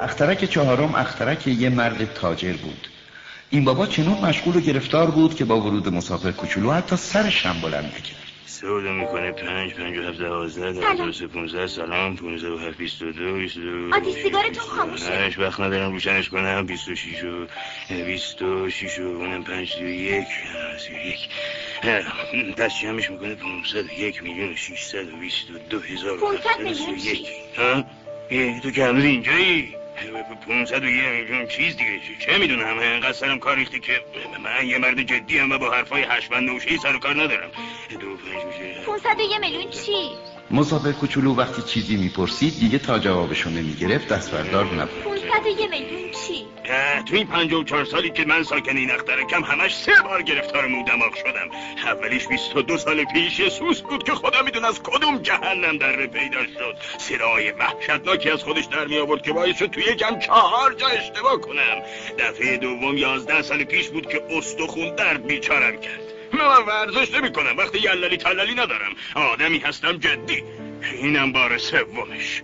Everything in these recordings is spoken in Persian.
اخترک چهارم اخترک یه مرد تاجر بود. این بابا چنون مشغول و گرفتار بود که با ورود مسافر کوچولو حتی سرش هم بلند نکرد. سودا می‌کنه پنج پنج و هفت دوازده دوازده سه پونزده سلام. پونزده و هفت بیست و دو بیست و دو آتی سیگارتون خاموشه. هشت. وقت ندارم روشنش کنم. بیست و شیش و بیست و شیش و اونم پنج سی و یک. سی و یک. پس جمعش می‌کنه پونزد و یک میلیون و شیشصد و بیست و دو هزار و هفتصد و سی و یک. تو که هنوز اینجایی؟ پونصد و یه میلیون چیز دیگه چه می‌دونم انقدر سرم کار ریخته که من یه مرد جدی هم و با حرفای هشبند نوشهی سر و کار ندارم دو پنج میشه 501 میلیون چی؟ مسافر کوچولو وقتی چیزی می‌پرسید دیگه تا جوابشو نمی‌گرفت دست بردار نبود 501 میلیون چی؟ تو این پنج و چهار سالی که من ساکن این اخترکم همش سه بار گرفتار مودماغ شدم. اولیش بیست و دو سال پیش یه سوس بود که خدا میدون از کدوم جهنم در پیدا شد. صدای وحشتناکی از خودش در می آورد که باعث شد تو یکم چهار جا اشتباه کنم. دفعه دوم یازده سال پیش بود که استخون در بیچارم کرد. من ورزش نمی کنم وقتی یللی تللی ندارم. آدمی هستم جدی. اینم بار سومش.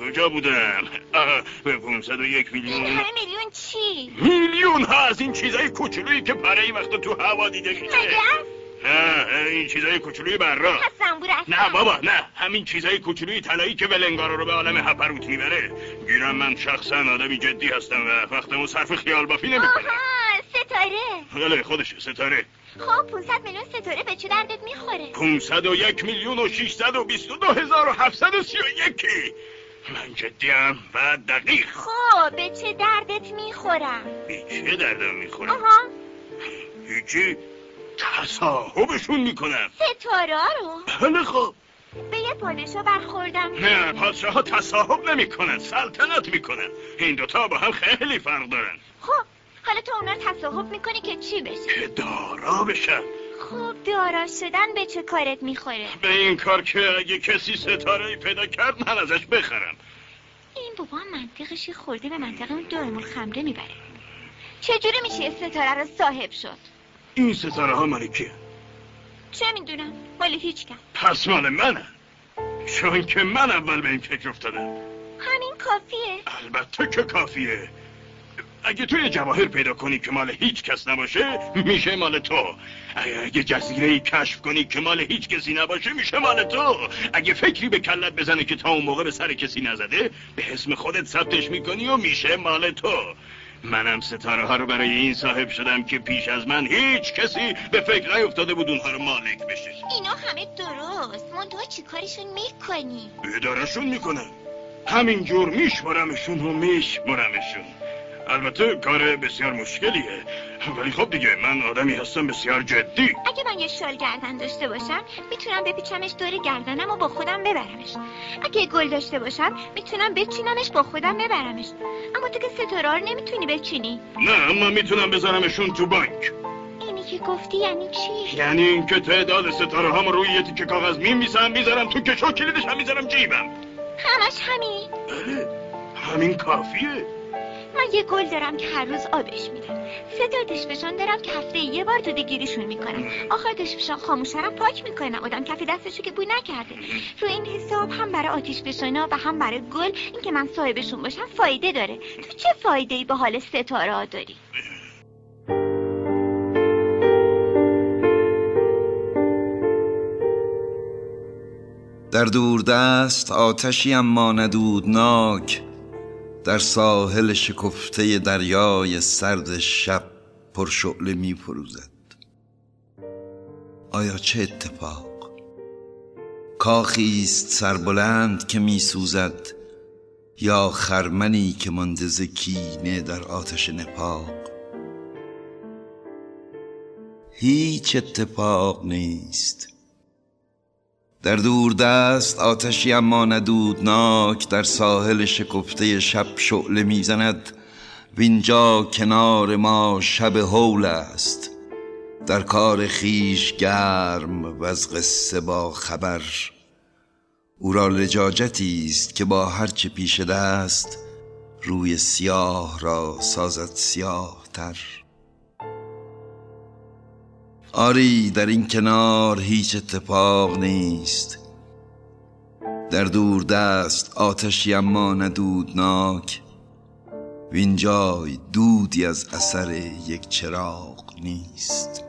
کجا بودم؟ به 501 میلیون. این همه میلیون چی؟ میلیون ها از این چیزای کوچولویی که برای این وقت تو هوا دیده میشه؟ نه این چیزای کوچولوی برا نه بابا نه. همین چیزای کوچولوی طلایی که ولنگارا رو به عالم هپروت می‌بره. گیرم من شخصا آدمی جدی هستم و وقتمو صرف خیال بافی نمی‌کنم. ستاره. بله خودش ستاره. خب 500 میلیون ستاره به چه دردت می‌خوره؟ 501 میلیون و 622 هزار و 731 من جدیم و دقیق. خب به چه دردت می‌خورم؟ به چه دردم می‌خورم؟ آها. هیچی تصاحبشون می‌کنم. ستاره رو؟ بله خب. به یه پادشاه برخوردم. نه پادشاه ها تصاحب نمی‌کنن سلطنت می‌کنن. این دوتا با هم خیلی فرق دارن. خب حالا تو اونا تصاحب می‌کنی که چی بشه؟ که دارا بشن. خب. دارا شدن به چه کارت می‌خوره؟ به این کار که اگه کسی ستاره پیدا کرد من ازش بخرم. این بابا منطقش خورده به منطقه اون دائم الخمره می‌بره. چجوری میشه ستاره رو صاحب شد؟ این ستاره ها مال کیه؟ چه می‌دونم؟ مال هیچ کس. پس مال منن چون که من اول به این فکر افتادم. همین کافیه. البته که کافیه. اگه تو یه جواهر پیدا کنی که مال هیچ کس نباشه میشه مال تو. اگه اگه جزیره ای کشف کنی که مال هیچ کسی نباشه میشه مال تو. اگه فکری به کلت بزنه که تا اون موقع به سر کسی نزده به اسم خودت ثبتش می‌کنی و میشه مال تو. منم ستاره ها رو برای این صاحب شدم که پیش از من هیچ کسی به فکر نیفتاده بود اونها رو مالک بشه. اینا همه درست. منتها چی کارشون می‌کنی ادارشون می‌کنم همینجور میشمرمشون و میشمرمشون البته کار بسیار مشکلیه. ولی خب دیگه من آدمی هستم بسیار جدی. اگه من یه شال گردن داشته باشم می‌تونم بپیچمش دور گردنم و با خودم ببرمش. اگه گل داشته باشم می‌تونم بچینمش با خودم ببرمش. اما تو که ستاره رو نمی‌تونی بچینی. نه اما می‌تونم بذارمشون تو بانک. اینی که گفتی یعنی چی؟ یعنی اینکه تعداد ستاره هم روی یه تیکه کاغذ میمیسم می‌ذارم تو کشو کلیدش هم می‌ذارم جیبم. همش همین. بله همین کافیه. یه گل دارم که هر روز آبش میدم. سه تا دشفشان دارم که هفته یه بار دوده گیریشون می‌کنم. آخر دشفشان خاموشرم پاک می‌کنم. آدم کف دستشو که بو نکرده. رو این حساب هم برای آتیش فشانا و هم برای گل اینکه من صاحبشون باشم فایده داره. تو چه فایده ای به حال ستاره ها داری؟ در دوردست آتشی اما ندودناک در ساحل شکفته دریای سرد شب پرشعله می فروزد. آیا چه اتفاق؟ کاخی است سربلند که می سوزد یا خرمنی که مانده کینه در آتش نپاق؟ هیچ اتفاق نیست. در دوردست آتشی اما ندودناک در ساحل شکفته شب شعله می‌زند. وینجا کنار ما شب هول است. در کار خیش گرم و از قصه با خبر. او را لجاجتی است که با هرچه پیش دست روی سیاه را سازد سیاه تر آری در این کنار هیچ اتفاق نیست. در دور دست آتشی اما ندودناک وینجای دودی از اثر یک چراغ نیست.